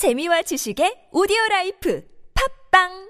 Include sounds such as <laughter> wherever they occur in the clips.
재미와 지식의 오디오 라이프. 팟빵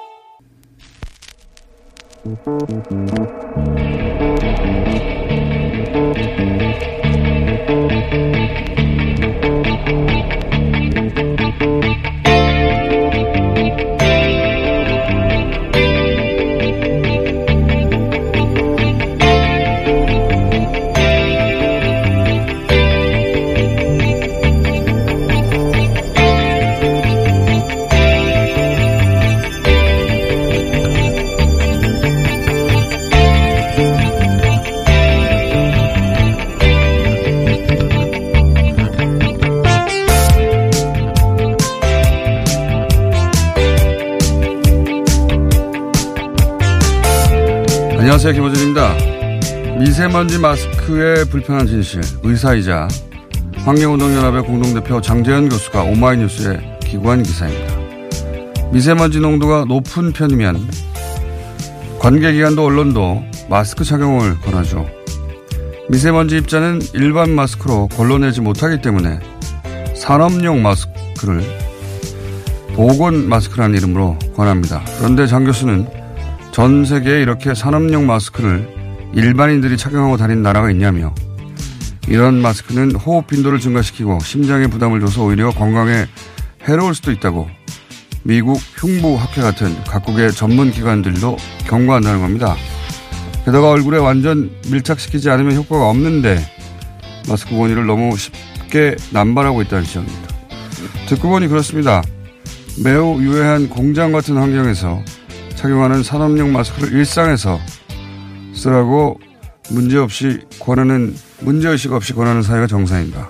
Thank you. 안녕하세요. 김호준입니다. 미세먼지 마스크의 불편한 진실, 의사이자 환경운동연합의 공동대표 장재현 교수가 오마이뉴스에 기고한 기사입니다. 미세먼지 농도가 높은 편이면 관계기관도 언론도 마스크 착용을 권하죠. 미세먼지 입자는 일반 마스크로 걸러내지 못하기 때문에 산업용 마스크를 보건 마스크라는 이름으로 권합니다. 그런데 장 교수는 전 세계에 이렇게 산업용 마스크를 일반인들이 착용하고 다니는 나라가 있냐며 이런 마스크는 호흡 빈도를 증가시키고 심장에 부담을 줘서 오히려 건강에 해로울 수도 있다고 미국 흉부학회 같은 각국의 전문 기관들도 경고한다는 겁니다. 게다가 얼굴에 완전 밀착시키지 않으면 효과가 없는데 마스크 권위를 너무 쉽게 남발하고 있다는 지적입니다. 듣고 보니 그렇습니다. 매우 유해한 공장 같은 환경에서 착용하는 산업용 마스크를 일상에서 쓰라고 문제없이 권하는, 문제의식 없이 권하는 사회가 정상입니다.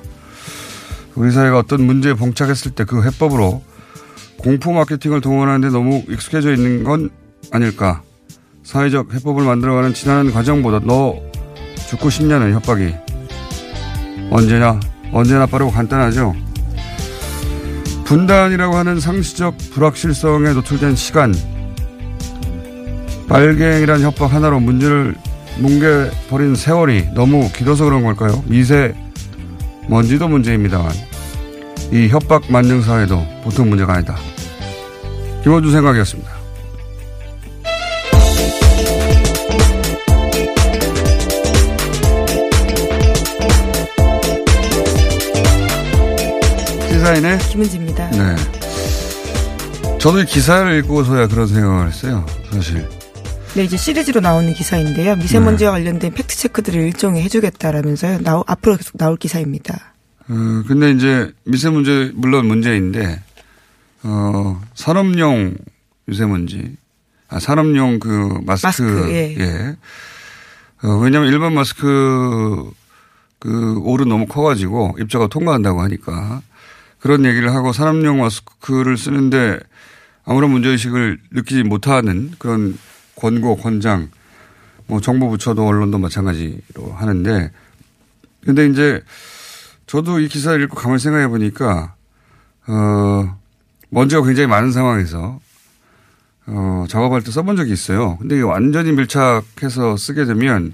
우리 사회가 어떤 문제에 봉착했을 때 그 해법으로 공포 마케팅을 동원하는데 너무 익숙해져 있는 건 아닐까. 사회적 해법을 만들어가는 지난한 과정보다 너 죽고 싶냐는 협박이 언제나, 언제나 빠르고 간단하죠. 분단이라고 하는 상시적 불확실성에 노출된 시간, 빨갱이란 협박 하나로 문제를 뭉개버린 세월이 너무 길어서 그런 걸까요? 미세 먼지도 문제입니다만 이 협박 만능 사회도 보통 문제가 아니다. 김원주 생각이었습니다. 시사인의 김은지입니다. 네. 저도 이 기사를 읽고서야 그런 생각을 했어요. 사실. 네, 이제 시리즈로 나오는 기사인데요. 미세먼지와 관련된 팩트 체크들을 일종의 해주겠다라면서요. 나오, 앞으로 계속 나올 기사입니다. 어, 근데 이제 미세먼지 물론 문제인데 어, 산업용 미세먼지, 아, 산업용 그 마스크, 마스크, 예. 예. 어, 왜냐하면 일반 마스크 그 올은 너무 커가지고 입자가 통과한다고 하니까 그런 얘기를 하고 산업용 마스크를 쓰는데 아무런 문제의식을 느끼지 못하는 그런 권고, 권장, 뭐 정부 부처도 언론도 마찬가지로 하는데 근데 이제 저도 이 기사를 읽고 가만히 생각해 보니까 어, 먼지가 굉장히 많은 상황에서 어, 작업할 때 써본 적이 있어요. 근데 이게 완전히 밀착해서 쓰게 되면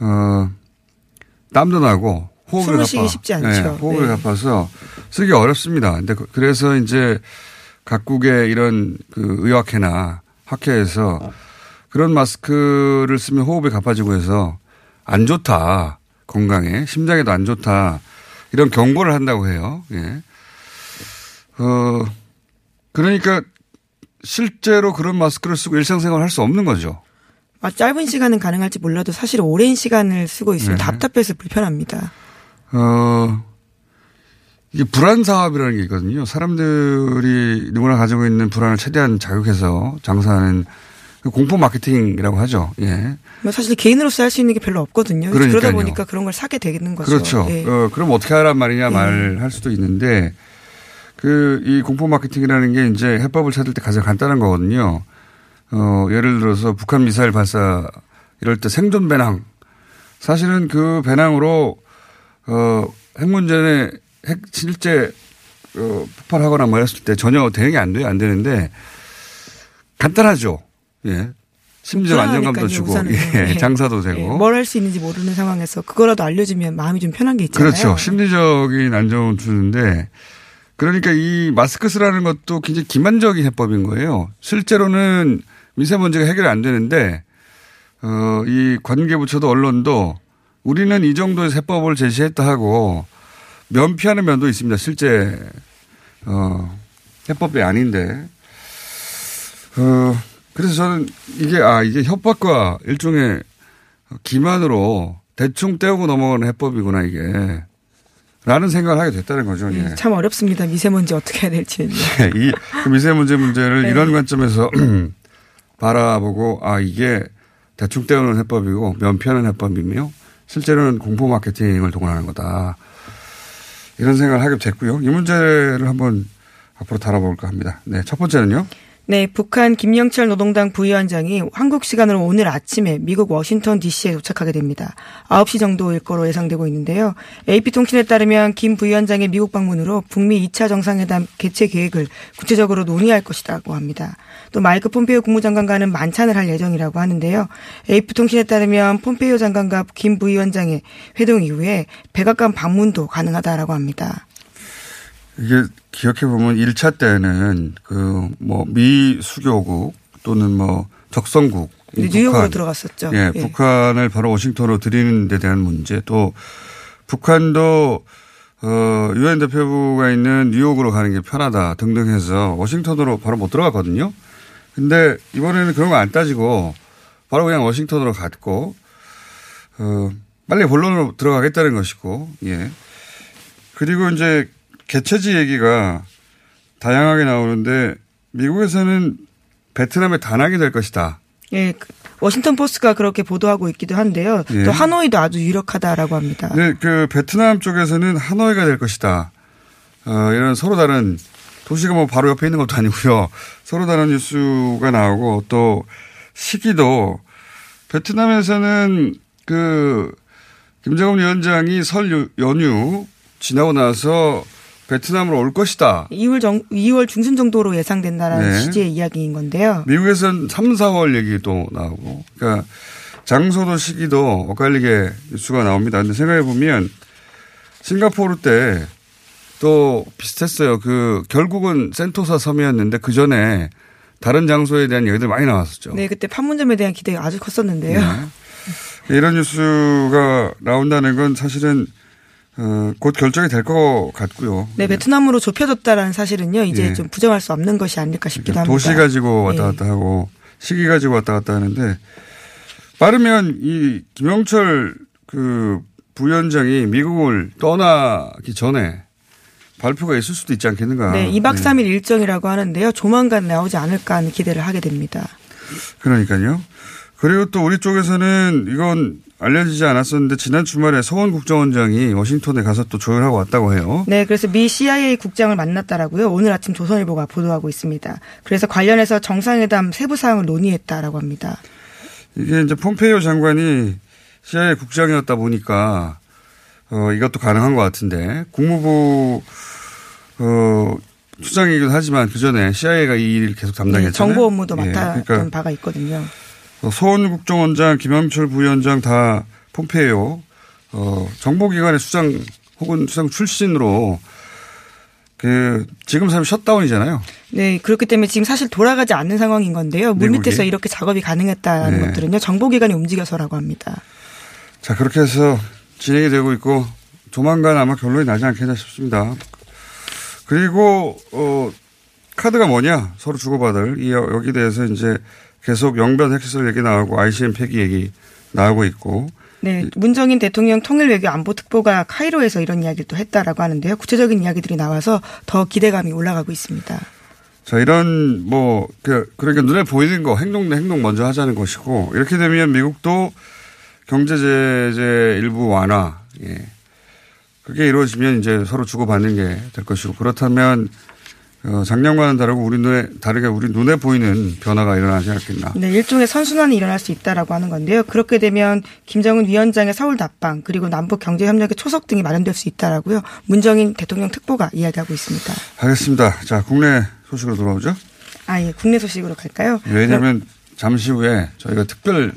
어, 땀도 나고 호흡이 숨을 쉬기 가빠. 쉽지 않죠. 네, 호흡이 네. 가빠서 쓰기 어렵습니다. 근데 그- 그래서 이제 각국의 이런 그 의학회나 학회에서 그런 마스크를 쓰면 호흡이 가빠지고 해서 안 좋다. 건강에. 심장에도 안 좋다. 이런 경고를 한다고 해요. 예. 어, 그러니까 실제로 그런 마스크를 쓰고 일상생활 할 수 없는 거죠. 아, 짧은 시간은 가능할지 몰라도 사실 오랜 시간을 쓰고 있으면 네. 답답해서 불편합니다. 어, 이게 불안 사업이라는 게 있거든요. 사람들이 누구나 가지고 있는 불안을 최대한 자극해서 장사하는 그 공포 마케팅이라고 하죠. 예. 뭐 사실 개인으로서 할 수 있는 게 별로 없거든요. 그러니까요. 그러다 보니까 그런 걸 사게 되는 거죠. 그렇죠. 예. 어, 그럼 어떻게 하란 말이냐 말할 수도 있는데 그 이 공포 마케팅이라는 게 이제 해법을 찾을 때 가장 간단한 거거든요. 어, 예를 들어서 북한 미사일 발사 이럴 때 생존 배낭 사실은 그 배낭으로 어, 핵 문제에 핵 실제 어, 폭발하거나 뭐 했을 때 전혀 대응이 안 돼요. 안 되는데 간단하죠. 예. 심리적 안정감도 주고 우선은. 예. 예. 장사도 되고. 예, 뭘할 수 있는지 모르는 상황에서 그거라도 알려주면 마음이 좀 편한 게 있잖아요. 그렇죠. 심리적인 안정을 주는데 그러니까 이 마스크 쓰라는 것도 굉장히 기만적인 해법인 거예요. 실제로는 미세먼지가 해결이 안 되는데 어, 이 관계부처도 언론도 우리는 이 정도의 해법을 제시했다 하고 면피하는 면도 있습니다. 실제 어, 해법이 아닌데 어, 그래서 저는 이게 아 이게 협박과 일종의 기만으로 대충 떼우고 넘어가는 해법이구나 이게. 라는 생각을 하게 됐다는 거죠. 예. 참 어렵습니다. 미세먼지 어떻게 해야 될지는요. <laughs> 이그 미세먼지 문제를 네. 이런 관점에서 <clears throat> 바라보고 아 이게 대충 떼우는 해법이고 면피하는 해법이며 실제로는 공포 마케팅을 동원하는 거다. 이런 생각을 하게 됐고요. 이 문제를 한번 앞으로 다뤄볼까 합니다. 네, 첫 번째는요. 네, 북한 김영철 노동당 부위원장이 한국 시간으로 오늘 아침에 미국 워싱턴 DC에 도착하게 됩니다. 9시 정도일 거로 예상되고 있는데요. AP통신에 따르면 김 부위원장의 미국 방문으로 북미 2차 정상회담 개최 계획을 구체적으로 논의할 것이라고 합니다. 또 마이크 폼페이오 국무장관과는 만찬을 할 예정이라고 하는데요. AP통신에 따르면 폼페이오 장관과 김 부위원장의 회동 이후에 백악관 방문도 가능하다라고 합니다. 이게 기억해 보면 1차 때는 그 뭐 미 수교국 또는 뭐 적성국 이 뉴욕으로 북한, 들어갔었죠. 예, 예. 북한을 바로 워싱턴으로 들이는 데 대한 문제 또 북한도 어 유엔 대표부가 있는 뉴욕으로 가는 게 편하다 등등 해서 워싱턴으로 바로 못 들어갔거든요. 근데 이번에는 그런 거 안 따지고 바로 그냥 워싱턴으로 갔고 어 빨리 본론으로 들어가겠다는 것이고 예. 그리고 이제 개최지 얘기가 다양하게 나오는데 미국에서는 베트남의 단항이 될 것이다. 예, 그 워싱턴 포스트가 그렇게 보도하고 있기도 한데요. 예. 또 하노이도 아주 유력하다라고 합니다. 네, 그 베트남 쪽에서는 하노이가 될 것이다. 어, 이런 서로 다른 도시가 뭐 바로 옆에 있는 것도 아니고요. 서로 다른 뉴스가 나오고 또 시기도 베트남에서는 그 김정은 위원장이 설 유- 연휴 지나고 나서 베트남으로 올 것이다. 2월 정 2월 중순 정도로 예상된다라는 네. 취지의 이야기인 건데요. 미국에서는 3, 4월 얘기도 나오고, 그러니까 장소도 시기도 엇갈리게 뉴스가 나옵니다. 근데 생각해 보면 싱가포르 때 또 비슷했어요. 그 결국은 센토사 섬이었는데 그 전에 다른 장소에 대한 얘기들 많이 나왔었죠. 네, 그때 판문점에 대한 기대가 아주 컸었는데요. 네. 이런 뉴스가 나온다는 건 사실은 어, 곧 결정이 될 것 같고요. 네, 베트남으로 좁혀졌다라는 사실은요. 이제 예. 좀 부정할 수 없는 것이 아닐까 싶기도 합니다. 도시 가지고 왔다 예. 갔다 하고 시기 가지고 왔다 갔다 하는데 빠르면 이 김영철 그 부위원장이 미국을 떠나기 전에 발표가 있을 수도 있지 않겠는가. 네, 2박 3일 일정이라고 하는데요. 조만간 나오지 않을까 하는 기대를 하게 됩니다. 그러니까요. 그리고 또 우리 쪽에서는 이건 알려지지 않았었는데 지난 주말에 서원 국정원장이 워싱턴에 가서 또 조율하고 왔다고 해요. 네, 그래서 미 CIA 국장을 만났다라고요. 오늘 아침 조선일보가 보도하고 있습니다. 그래서 관련해서 정상회담 세부 사항을 논의했다라고 합니다. 이게 이제 폼페이오 장관이 CIA 국장이었다 보니까 어 이것도 가능한 것 같은데 국무부 어 수장이기도 하지만 그 전에 CIA가 이 일을 계속 네, 담당했잖아요. 정보 업무도 예, 맡았던 그러니까 바가 있거든요. 어, 서원 국정원장, 김영철 부위원장 다 폼페이오 어 정보기관의 수장 혹은 수장 출신으로 그 지금 사실 셧다운이잖아요. 네, 그렇기 때문에 지금 사실 돌아가지 않는 상황인 건데요. 물 미국이? 밑에서 이렇게 작업이 가능했다는 네. 것들은요. 정보기관이 움직여서라고 합니다. 자 그렇게 해서 진행이 되고 있고 조만간 아마 결론이 나지 않겠나 싶습니다. 그리고 어 카드가 뭐냐 서로 주고받을 이 여기 대해서 이제 계속 영변 핵시설 얘기 나오고 ICM 폐기 얘기 나오고 있고 네, 문정인 대통령 통일 외교 안보 특보가 카이로에서 이런 이야기를 또 했다라고 하는데요. 구체적인 이야기들이 나와서 더 기대감이 올라가고 있습니다. 자 이런 뭐 그, 그러니까 눈에 보이는 거 행동 대 행동 먼저 하자는 것이고 이렇게 되면 미국도 경제 제재 일부 완화 예. 그게 이루어지면 이제 서로 주고받는 게 될 것이고 그렇다면 어, 작년과는 다르고 우리 눈에 다르게 우리 눈에 보이는 변화가 일어나지 않겠나. 네, 일종의 선순환이 일어날 수 있다라고 하는 건데요. 그렇게 되면 김정은 위원장의 서울 답방 그리고 남북 경제 협력의 초석 등이 마련될 수 있다라고요. 문정인 대통령 특보가 이야기하고 있습니다. 알겠습니다. 자, 국내 소식으로 돌아오죠. 아, 예, 국내 소식으로 갈까요? 왜냐하면 잠시 후에 저희가 특별 네,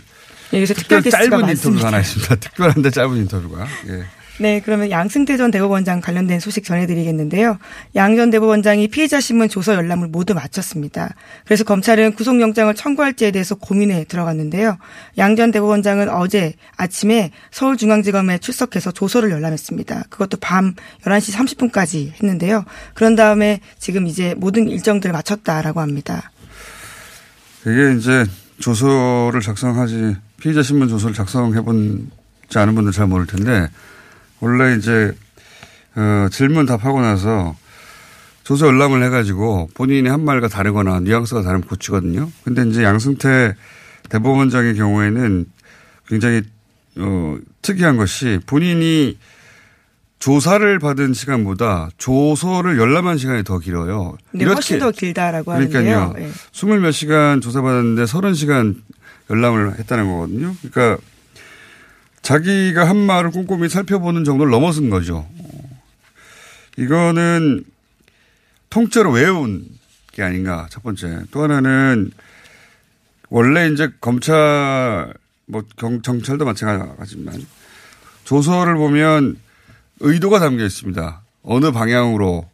여기서 특별 특별 짧은 인터뷰가. 하나 있습니다. 특별한데 짧은 인터뷰가. 예. 네, 그러면 양승태 전 대법원장 관련된 소식 전해드리겠는데요. 양 전 대법원장이 피해자 신문 조서 열람을 모두 마쳤습니다. 그래서 검찰은 구속영장을 청구할지에 대해서 고민에 들어갔는데요. 양 전 대법원장은 어제 아침에 서울중앙지검에 출석해서 조서를 열람했습니다. 그것도 밤 11시 30분까지 했는데요. 그런 다음에 지금 이제 모든 일정들을 마쳤다라고 합니다. 이게 이제 조서를 작성하지 피의자 신문 조서를 작성해 본지 않은 분들 잘 모를 텐데 원래 이제 어, 질문 답하고 나서 조서 열람을 해가지고 본인이 한 말과 다르거나 뉘앙스가 다르면 고치거든요. 근데 이제 양승태 대법원장의 경우에는 굉장히 어, 특이한 것이 본인이 조사를 받은 시간보다 조서를 열람한 시간이 더 길어요. 네, 훨씬 더 길다라고 그러니까요. 하는데요. 예. 스물 몇 시간 조사받았는데 서른 시간 열람을 했다는 거거든요. 그러니까 자기가 한 말을 꼼꼼히 살펴보는 정도를 넘어선 거죠. 이거는 통째로 외운 게 아닌가 첫 번째. 또 하나는 원래 이제 검찰 뭐 경, 정찰도 마찬가지지만 조서를 보면 의도가 담겨 있습니다. 어느 방향으로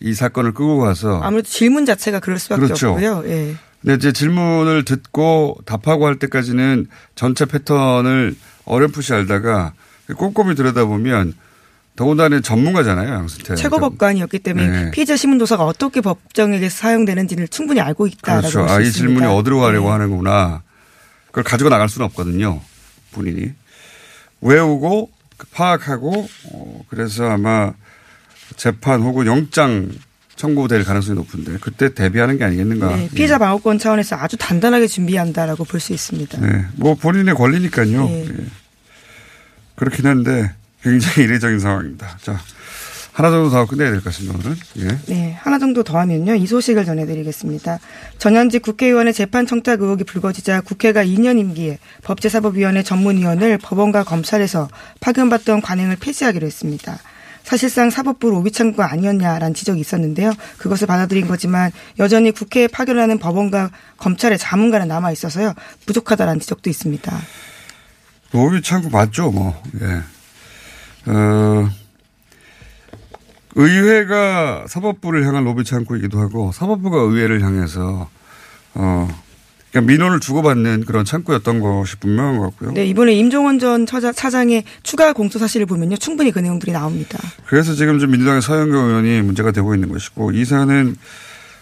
이 사건을 끌고 가서 아무래도 질문 자체가 그럴 수밖에 그렇죠. 없고요. 예. 근데 이제 질문을 듣고 답하고 할 때까지는 전체 패턴을 어렴풋이 알다가 꼼꼼히 들여다보면 더군다나 전문가잖아요, 양승태. 최고 법관이었기 때문에 네. 피의자 신문조사가 어떻게 법정에게 사용되는지를 충분히 알고 있다라고 그렇죠. 아, 이 있습니다. 질문이 어디로 가려고 네. 하는구나. 그걸 가지고 나갈 수는 없거든요. 본인이. 외우고 파악하고 어, 그래서 아마 재판 혹은 영장 청구될 가능성이 높은데 그때 대비하는 게 아니겠는가. 네, 피해자 방어권 차원에서 아주 단단하게 준비한다라고 볼 수 있습니다. 네. 뭐 본인의 권리니까요. 네. 예. 그렇긴 한데 굉장히 이례적인 상황입니다. 자, 하나 정도 더 끝내야 될 것 같습니다, 오늘은. 예. 네, 하나 정도 더 하면요. 이 소식을 전해드리겠습니다. 전현직 국회의원의 재판 청탁 의혹이 불거지자 국회가 2년 임기에 법제사법위원회 전문위원을 법원과 검찰에서 파견받던 관행을 폐지하기로 했습니다. 사실상 사법부 로비 창구가 아니었냐라는 지적이 있었는데요. 그것을 받아들인 거지만 여전히 국회에 파견하는 법원과 검찰의 자문가는 남아 있어서요. 부족하다라는 지적도 있습니다. 로비 창구 맞죠, 뭐. 예. 어, 의회가 사법부를 향한 로비 창구이기도 하고 사법부가 의회를 향해서 어, 그러니까 민원을 주고받는 그런 창구였던 것이 분명한 것 같고요. 네, 이번에 임종원 전 처자- 차장의 추가 공소 사실을 보면요. 충분히 그 내용들이 나옵니다. 그래서 지금 좀 민주당의 서영교 의원이 문제가 되고 있는 것이고 이 사안은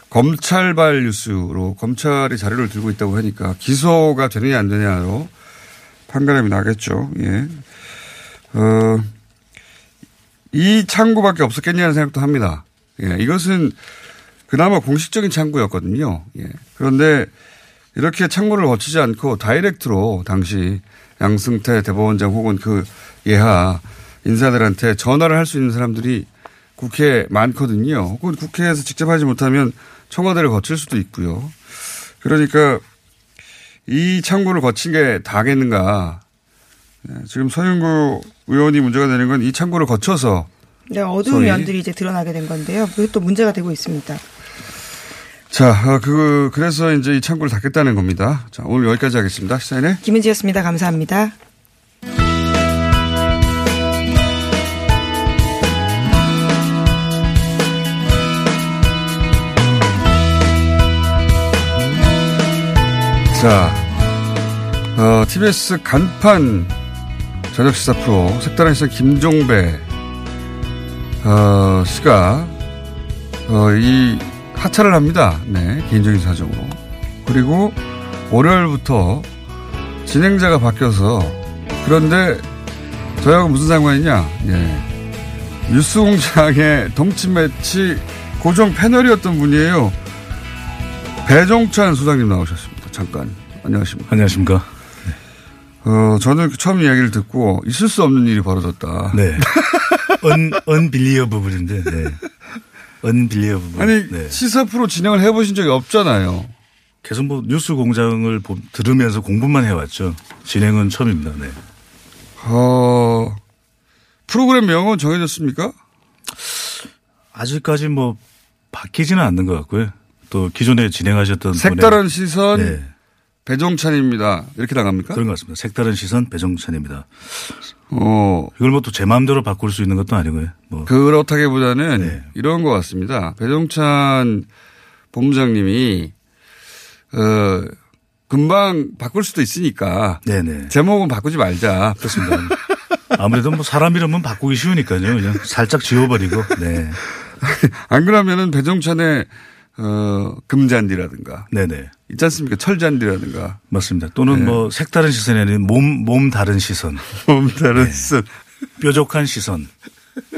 검찰발 뉴스로 검찰이 자료를 들고 있다고 하니까 기소가 되느냐 안 되냐로 판가름이 나겠죠. 예. 어, 이 창구밖에 없었겠냐는 생각도 합니다. 예. 이것은 그나마 공식적인 창구였거든요. 예. 그런데 이렇게 창구를 거치지 않고 다이렉트로 당시 양승태 대법원장 혹은 그 예하 인사들한테 전화를 할 수 있는 사람들이 국회에 많거든요. 혹은 국회에서 직접 하지 못하면 청와대를 거칠 수도 있고요. 그러니까 이 창구를 거친 게 다겠는가. 예, 지금 서영구 의원이 문제가 되는 건 이 창구를 거쳐서 네, 어두운 소위. 면들이 이제 드러나게 된 건데요. 또 문제가 되고 있습니다. 자, 어, 그, 그래서 이제 이 창구를 닫겠다는 겁니다. 자, 오늘 여기까지 하겠습니다. 시사인의 김은지였습니다. 감사합니다. 자, 어, TBS 간판 저녁 시사 프로 색다른 시사 김종배 어, 씨가 어, 이 하차를 합니다. 네, 개인적인 사정으로. 그리고 월요일부터 진행자가 바뀌어서 그런데 저하고 무슨 상관이냐? 예. 뉴스공장의 덩치 매치 고정 패널이었던 분이에요. 배종찬 소장님 나오셨습니다. 잠깐. 안녕하십니까. 안녕하십니까. 어, 저는 처음 이야기를 듣고 있을 수 없는 일이 벌어졌다. 네. 언, 언빌리어 부분인데, 네. 언빌리어 부분. 아니, 네. 시사 프로 진행을 해보신 적이 없잖아요. 계속 뭐 뉴스 공장을 보- 들으면서 공부만 해왔죠. 진행은 처음입니다. 네. 어, 프로그램 명은 정해졌습니까? 아직까지 뭐 바뀌지는 않는 것 같고요. 또 기존에 진행하셨던 색다른 분의- 시선 네. 배종찬입니다. 이렇게 나갑니까? 그런 것 같습니다. 색다른 시선 배정찬입니다. 어, 이걸 뭐 또 제 마음대로 바꿀 수 있는 것도 아니고요. 뭐 그렇다기보다는 네. 이런 것 같습니다. 배종찬 본부장님이 어, 금방 바꿀 수도 있으니까 네네. 제목은 바꾸지 말자. 그렇습니다. <laughs> 아무래도 뭐 사람 이름은 바꾸기 쉬우니까요. 그냥 살짝 지워버리고. 네. <laughs> 안 그러면은 배종찬의 어, 금잔디라든가 네네. 있지 않습니까? 철잔디라든가 맞습니다. 또는 네. 뭐 색다른 아닌 몸, 몸 다른 시선. <laughs> 몸 다른 네. 시선. 뾰족한 시선.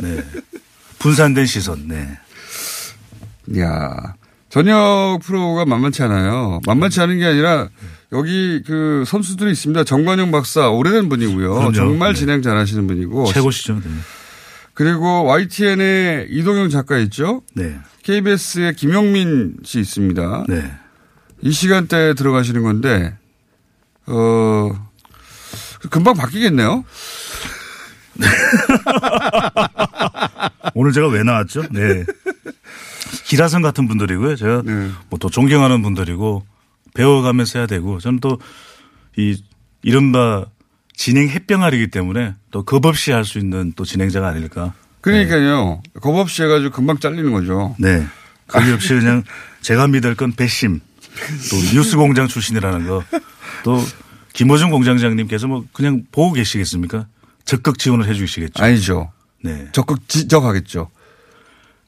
네. 분산된 시선. 네. 야 저녁 프로가 만만치 않아요. 만만치 않은 게 아니라 여기 그 선수들이 있습니다. 정관용 박사 오래된 분이고요. 그럼요. 정말 네. 진행 잘하시는 분이고 최고시죠. 네. 그리고 YTN의 이동영 작가 있죠. 네. KBS의 김영민 씨 있습니다. 네. 이 시간대에 들어가시는 건데 어 금방 바뀌겠네요. <laughs> 오늘 제가 왜 나왔죠? 네. 기라성 같은 분들이고요. 제가 네. 뭐또 존경하는 분들이고 배워가면서 해야 되고 저는 또 이 이른바 진행 햇병아리기 때문에 또 겁 없이 할 수 있는 또 진행자가 아닐까. 그러니까요. 겁 없이 해가지고 금방 잘리는 거죠. 네. 겁이 <laughs> 없이 그냥 제가 믿을 건 배심. 또 뉴스 공장 출신이라는 거. 또 김호중 공장장님께서 뭐 그냥 보고 계시겠습니까? 적극 지원을 해 주시겠죠. 아니죠. 네. 적극 지적하겠죠.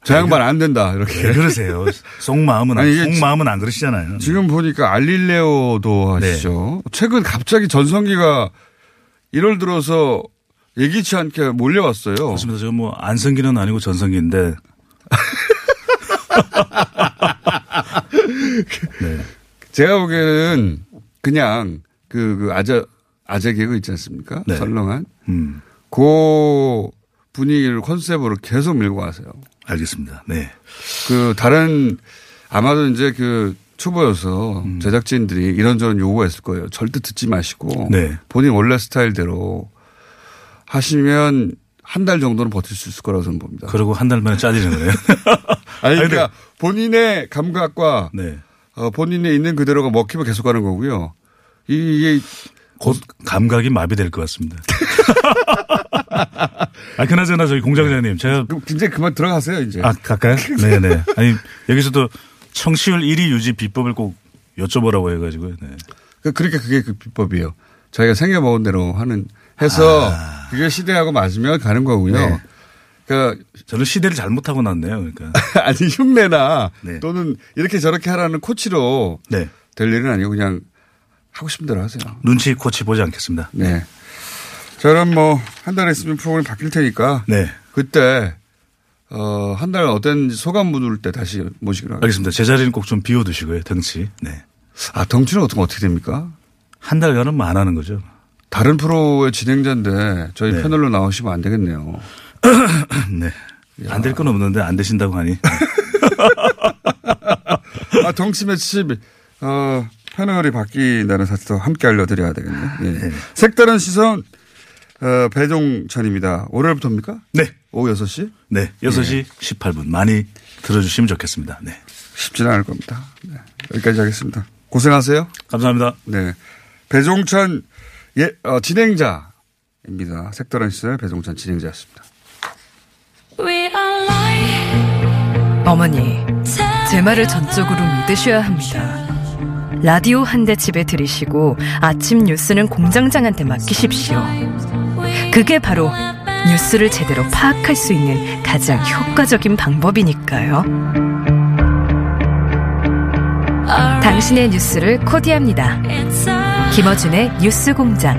저 양반 안 된다 이렇게. 왜 그러세요? 속마음은 아니, 이게 속마음은 안 그러시잖아요. 지금 보니까 알릴레오도 네. 하시죠. 최근 갑자기 전성기가 1월 들어서 예기치 않게 몰려왔어요. 그렇습니다. 제가 뭐 안성기는 아니고 전성기인데. <laughs> 네. 제가 보기에는 그냥 그, 그 아재, 아재 개그 있지 않습니까? 네. 설렁한. 음. 그 분위기를 컨셉으로 계속 밀고 가세요. 알겠습니다. 네. 그 다른 아마도 이제 그 초보여서 음. 제작진들이 이런저런 요구했을 거예요. 절대 듣지 마시고 네. 본인 원래 스타일대로 하시면 한 달 정도는 버틸 수 있을 거라고 저는 봅니다. 그러고 한 달 만에 짜지는 거예요. <laughs> 아니 그러니까 본인의 감각과 네. 어, 본인의 있는 그대로가 먹히면 계속 가는 거고요. 이- 이게 곧 감각이 마비될 것 같습니다. <laughs> 아, 그나저나 저희 공장장님, 제가, 그- 굉장히 그만 들어가세요 이제. 아, 갈까요? 네네. <laughs> 아니, 여기서도 청취율 1위 유지 비법을 꼭 여쭤보라고 해가지고요. 네. 그 그러니까 그게 그 비법이에요. 자기가 생겨먹은 대로 하는 해서 그게 시대하고 맞으면 가는 거고요. 아. 네. 그러니까 저는 시대를 잘못하고 났네요. 그러니까. <laughs> 아니 흉내나 네. 또는 이렇게 저렇게 하라는 코치로 네. 될 일은 아니고 그냥 하고 싶은 대로 하세요. 눈치 코치 보지 않겠습니다. 네. 저는 뭐 한 달 있으면 프로그램이 바뀔 테니까 네. 그때 어, 한 달 어떤 소감 묻을 때 다시 모시기로 하겠습니다. 알겠습니다. 제 자리는 꼭 좀 비워두시고요. 덩치. 네. 아, 덩치는 어떻게, 어떻게 됩니까? 한 달간은 뭐 안 하는 거죠. 다른 프로의 진행자인데 저희 네. 패널로 나오시면 안 되겠네요. <clears throat> 네. 안 될 건 없는데 안 되신다고 하니. 아, 덩치 매치, 어, 패널이 바뀐다는 사실도 함께 알려드려야 되겠네요. 예. 색다른 시선, 어, 배종찬입니다. 월요일부터입니까? 네. 오후 6시? 네. 6시 18분. 많이 들어주시면 좋겠습니다. 네. 쉽지는 않을 겁니다. 네. 여기까지 하겠습니다. 고생하세요. 감사합니다. 네. 배종찬, 예, 어, 진행자입니다. 색다른 시선의 배종찬 진행자였습니다. 어머니, 제 말을 전적으로 믿으셔야 합니다. 라디오 한 대 집에 들이시고 아침 뉴스는 공장장한테 맡기십시오. 그게 바로 뉴스를 제대로 파악할 수 있는 가장 효과적인 방법이니까요. 당신의 뉴스를 코디합니다. 김어준의 뉴스 공장.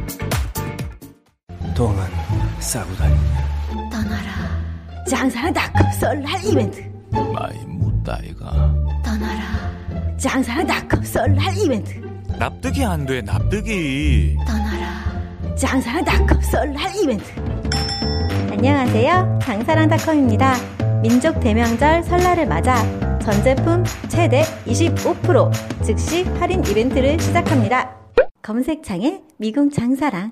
똥은 싸고 다니냐 떠나라. 장사랑 닷컴 설날 이벤트. 마이 묵었다 아이가 떠나라. 장사랑 닷컴 설날 이벤트. 납득이 안 돼, 납득이. 떠나라. 장사랑 닷컴 설날 이벤트. 안녕하세요. 장사랑 닷컴입니다. 민족 대명절 설날을 맞아 전 제품 최대 25% 즉시 할인 이벤트를 시작합니다. 검색창에 미궁 장사랑.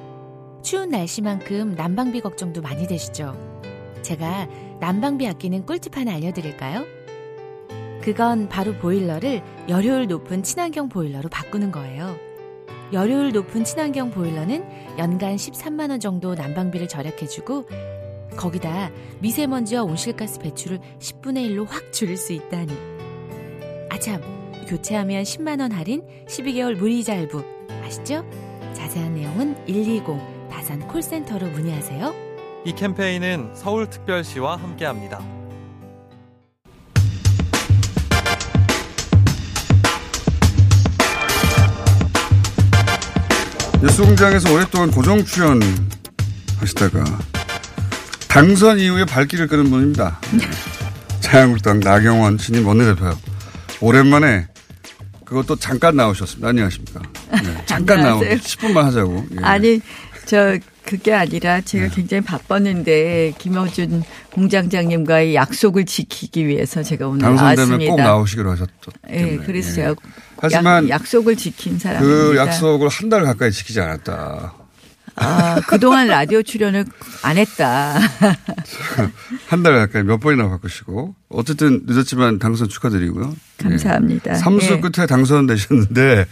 추운 날씨만큼 난방비 걱정도 많이 되시죠? 제가 난방비 아끼는 꿀팁 하나 알려드릴까요? 그건 바로 보일러를 열효율 높은 친환경 보일러로 바꾸는 거예요. 열효율 높은 친환경 보일러는 연간 13만원 정도 난방비를 절약해주고 거기다 미세먼지와 온실가스 배출을 10분의 1로 확 줄일 수 있다니. 아참, 교체하면 10만원 할인, 12개월 무이자 할부. 아시죠? 자세한 내용은 120 다산 콜센터로 문의하세요. 이 캠페인은 서울특별시와 함께합니다. 뉴스공장에서 오랫동안 고정 출연 하시다가 당선 이후에 발길을 끄는 분입니다. 네. 자유한국당 나경원 신임 원내대표요. 오랜만에 그것도 잠깐 나오셨습니다. 안녕하십니까. 네, 잠깐 나오고 10분만 하자고. 예. 아니 저 그게 아니라 제가 네. 굉장히 바빴는데 김어준 공장장님과의 약속을 지키기 위해서 제가 오늘 당선되면 나왔습니다. 꼭 나오시기로 하셨죠. 네, 그래서 예. 제가 하지만 약, 속을 지킨 사람입니다. 그 약속을 한 달 가까이 지키지 않았다. 아, 그동안 라디오 출연을 안 했다. <laughs> 한 달 가까이 몇 번이나 바꾸시고 어쨌든 늦었지만 당선 축하드리고요. 감사합니다. 예. 삼수 예. 끝에 당선되셨는데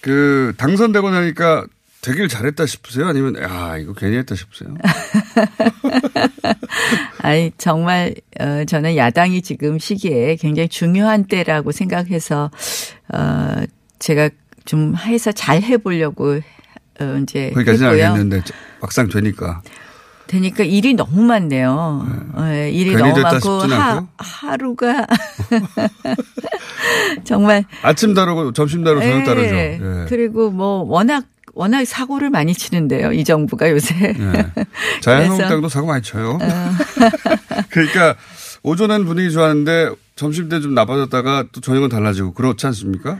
그 당선되고 나니까 되길 잘했다 싶으세요? 아니면 야 이거 괜히 했다 싶으세요? <laughs> 아니 정말 어, 저는 야당이 지금 시기에 굉장히 중요한 때라고 생각해서 어, 제가 좀 해서 잘 해보려고 어, 이제 거기까지는. 알겠는데 막상 되니까 되니까 일이 너무 많네요. 네, 일이 괜히 너무 많고 하? 하루가 <laughs> 정말 아침 다르고 점심 다르고 저녁 예, 다르죠. 예. 그리고 뭐 워낙 워낙 사고를 많이 치는데요. 이 정부가 요새. 예. 자유한국당도 사고 많이 쳐요. <laughs> 그러니까 오전엔 분위기 좋았는데 점심 때 좀 나빠졌다가 또 저녁은 달라지고 그렇지 않습니까?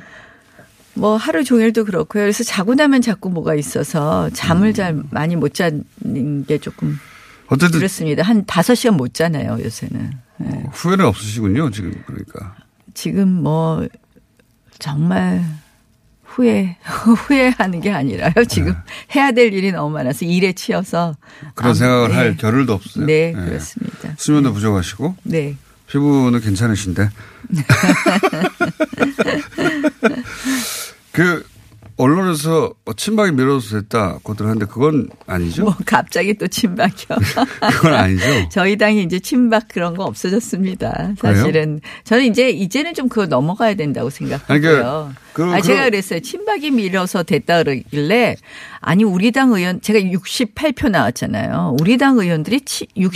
뭐 하루 종일도 그렇고요. 그래서 자고 나면 자꾸 뭐가 있어서 잠을 잘 많이 못 자는 게 조금 음. 어쨌든 그렇습니다. 한 다섯 시간 못 자나요, 요새는. 예. 후회는 없으시군요, 지금 그러니까. 지금 뭐 정말 후회 <laughs> 후회하는 게 아니라요. 지금 해야 될 일이 너무 많아서 일에 치여서 네. 그런 아, 생각을 네. 할 겨를도 없어요. 네, 예. 그렇습니다. 수면도 부족하시고 네. 피부는 괜찮으신데. <laughs> 그 언론에서 뭐 친박이 밀어서 됐다고들 하는데 그건 아니죠? 뭐 갑자기 또 친박이요. <laughs> 그건 아니죠. <laughs> 저희 당이 이제 친박 그런 거 없어졌습니다. 사실은 저는 이제 이제는 좀 그거 넘어가야 된다고 생각하고요. 그러니까 그- 아, 그- 제가 그랬어요. 친박이 밀어서 됐다 그러길래 아니 우리 당 의원 제가 68표 나왔잖아요. 우리 당 의원들이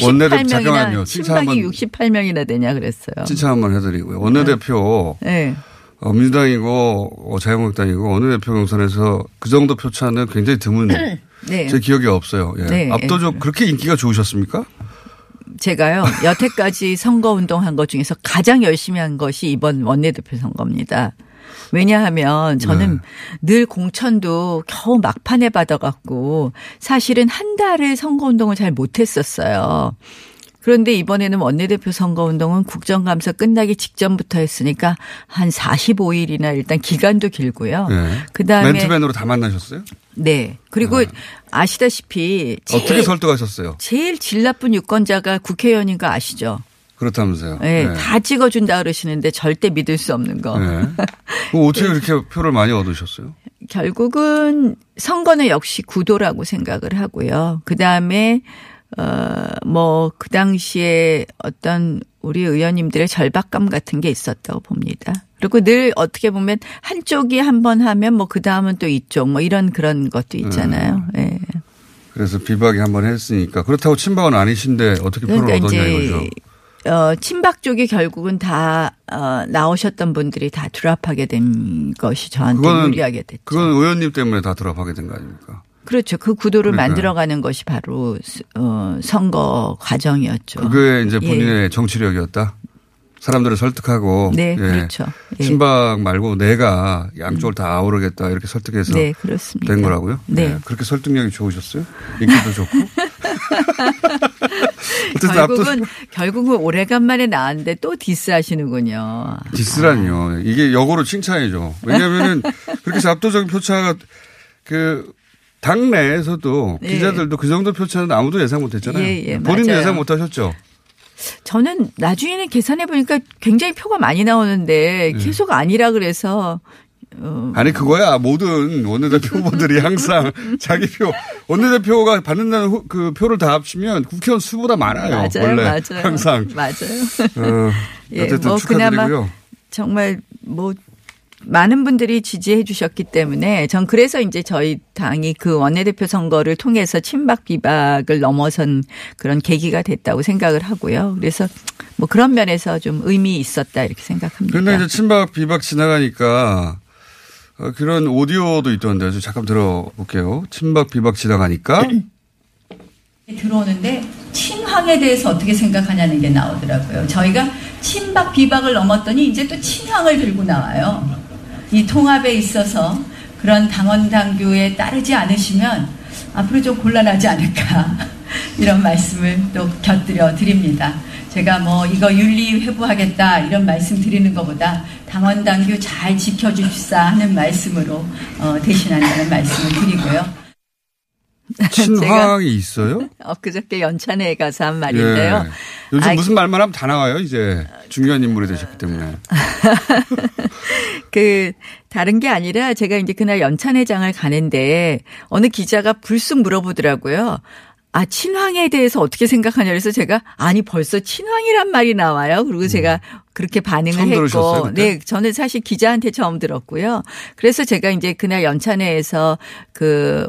원내대표 잠깐만요. 68명이나 칭찬 친박이 한번- 68명이나 되냐 그랬어요. 칭찬 한번 해드리고요. 원내대표 네. 어, 민주당이고 어, 자유한국당이고 원내대표 경선에서 그 정도 표차는 굉장히 드문 네. 제 기억에 없어요. 예. 네. 압도적 그렇게 인기가 좋으셨습니까? 제가요 여태까지 <laughs> 선거 운동한 것 중에서 가장 열심히 한 것이 이번 원내대표 선거입니다. 왜냐하면 저는 늘 공천도 겨우 막판에 받아갖고 사실은 한 달을 선거 운동을 잘 못했었어요. 그런데 이번에는 원내대표 선거운동은 국정감사 끝나기 직전부터 했으니까 한 45일이나 일단 기간도 길고요. 예. 그다음에 맨투맨으로 다 만나셨어요? 네. 그리고 아시다시피 제일, 어떻게 설득하셨어요? 제일 질 나쁜 유권자가 국회의원인 거 아시죠? 그렇다면서요. 네, 예. 다 찍어준다 그러시는데 절대 믿을 수 없는 거. 예. 그럼 <laughs> 어떻게 그렇게 표를 많이 얻으셨어요? 결국은 선거는 역시 구도라고 생각을 하고요. 그 다음에 어 뭐 그 당시에 어떤 우리 의원님들의 절박감 같은 게 있었다고 봅니다. 그리고 늘 어떻게 보면 한쪽이 한 번 하면 뭐 그 다음은 또 이쪽 뭐 이런 그런 것도 있잖아요. 음. 예. 그래서 비박이 한 번 했으니까 그렇다고 친박은 아니신데 어떻게 표를 그러니까 얻었냐 이거죠. 어, 친박 쪽이 결국은 다 어, 나오셨던 분들이 다 드랍하게 된 것이 저한테 그거는 유리하게 됐죠. 그건 의원님 때문에 다 드랍하게 된 거 아닙니까? 그렇죠. 그 구도를 그러니까요. 만들어가는 것이 바로 어, 선거 과정이었죠. 그게 이제 예. 본인의 정치력이었다. 사람들을 설득하고 네, 예. 그렇죠. 예. 친박 말고 내가 양쪽을 다 아우르겠다 이렇게 설득해서 네, 그렇습니다. 된 거라고요? 네. 그렇게 설득력이 좋으셨어요? 인기도 좋고. <laughs> 어쨌든 결국은 결국은 오래간만에 나왔는데 또 디스하시는군요. 디스라니요. 이게 역으로 칭찬이죠. 왜냐하면은 그렇게 해서 압도적인 표차가 그 당내에서도 예. 기자들도 그 정도 표차는 아무도 예상 못했잖아요. 예, 예, 본인도. 예상 못하셨죠. 저는 나중에는 계산해 보니까 굉장히 표가 많이 나오는데 예. 계속 아니라 그래서 어, 아니 그거야 모든 원내대표 <laughs> 후보들이 항상 자기 표 원내대표가 받는다는 후- 그 표를 다 합치면 국회의원 수보다 많아요. 맞아요, 원래 맞아요. 항상. 맞아요. 어, 예, 어쨌든 뭐 축하드리고요. 그나마 정말 뭐 많은 분들이 지지해 주셨기 때문에 전 그래서 이제 저희 당이 그 원내대표 선거를 통해서 친박 비박을 넘어선 그런 계기가 됐다고 생각을 하고요. 그래서 뭐 그런 면에서 좀 의미 있었다 이렇게 생각합니다. 근데 이제 친박 비박 지나가니까 어, 그런 오디오도 있던데 저 잠깐 들어볼게요. 친박 비박 지나가니까 들어오는데 친황에 대해서 어떻게 생각하냐는 게 나오더라고요. 저희가 친박 비박을 넘었더니 이제 또 친황을 들고 나와요. 이 통합에 있어서 그런 당원 당규에 따르지 않으시면 앞으로 좀 곤란하지 않을까 <laughs> 이런 말씀을 또 곁들여 드립니다. 제가 뭐 이거 윤리 회부하겠다 이런 말씀 드리는 것보다 당원 당규 잘 지켜주십사 하는 말씀으로 어, 대신한다는 말씀을 드리고요. <laughs> 친황이 있어요? <laughs> 엊그저께 연찬회에 가서 한 말인데요. 예. 요즘 아, 무슨 말만 하면 다 나와요. 이제 중요한 인물이 되셨기 때문에. <laughs> 그 다른 게 아니라 제가 이제 그날 연찬회장을 가는데 어느 기자가 불쑥 물어보더라고요. 아, 친황에 대해서 어떻게 생각하냐 그래서 제가 아니 벌써 친황이란 말이 나와요. 그리고 제가 그렇게 반응을 음. 들으셨어요, 했고 그때? 네, 저는 사실 기자한테 처음 들었고요. 그래서 제가 이제 그날 연찬회에서 그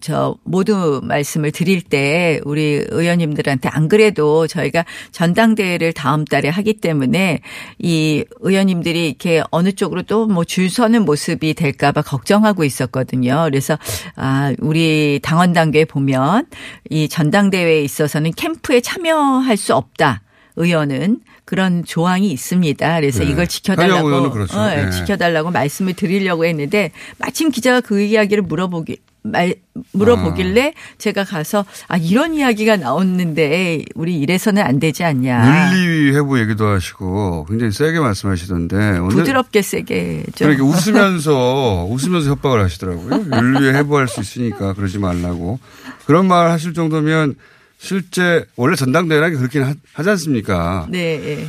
저 모두 말씀을 드릴 때 우리 의원님들한테 안 그래도 저희가 전당대회를 다음 달에 하기 때문에 이 의원님들이 이렇게 어느 쪽으로 또 뭐 줄 서는 모습이 될까봐 걱정하고 있었거든요. 그래서 아 우리 당원 단계에 보면 이 전당대회에 있어서는 캠프에 참여할 수 없다. 의원은 그런 조항이 있습니다. 그래서 네. 이걸 지켜달라고 그렇죠. 어, 네. 지켜달라고 말씀을 드리려고 했는데 마침 기자가 그 이야기를 물어보기 말 물어보길래 제가 가서 아 이런 이야기가 나왔는데 우리 이래서는 안 되지 않냐. 윤리 회부 얘기도 하시고 굉장히 세게 말씀하시던데 부드럽게 세게 좀. 그러니까 웃으면서 <laughs> 웃으면서 협박을 하시더라고요. 윤리 회부할 수 있으니까 그러지 말라고 그런 말 하실 정도면 실제 원래 전당대회라는 게 그렇긴 하, 하지 않습니까? 네. 예.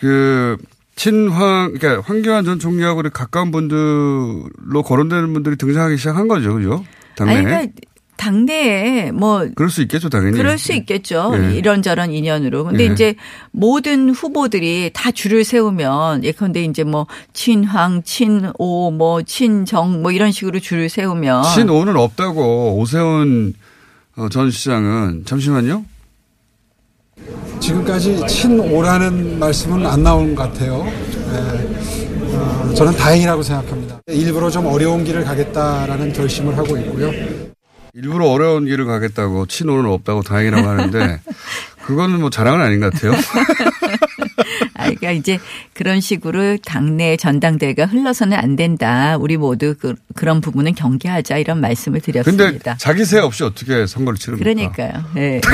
그 친황 그러니까 황교안 전 총리하고 이렇게 가까운 분들로 거론되는 분들이 등장하기 시작한 거죠, 그죠? 당내. 아니 그러니까 당내에 뭐 그럴 수 있겠죠, 당연히. 그럴 수 있겠죠. 예. 이런저런 인연으로. 근데 예. 이제 모든 후보들이 다 줄을 세우면 예컨대 이제 뭐 친황, 친오, 뭐 친정 뭐 이런 식으로 줄을 세우면 친오는 없다고 오세훈 어, 전 시장은 잠시만요. 지금까지 친오라는 말씀은 안 나온 것 같아요. 예, 어, 저는 다행이라고 생각합니다. 일부러 좀 어려운 길을 가겠다라는 결심을 하고 있고요. 일부러 어려운 길을 가겠다고 친오는 없다고 다행이라고 하는데 <laughs> 그거는 뭐 자랑은 아닌 것 같아요. <laughs> 아, 그러니까 이제 그런 식으로 당내 전당대회가 흘러서는 안 된다. 우리 모두 그, 그런 부분은 경계하자 이런 말씀을 드렸습니다. 자기 세 없이 어떻게 선거를 치릅니까? 그러니까요. 네. <laughs>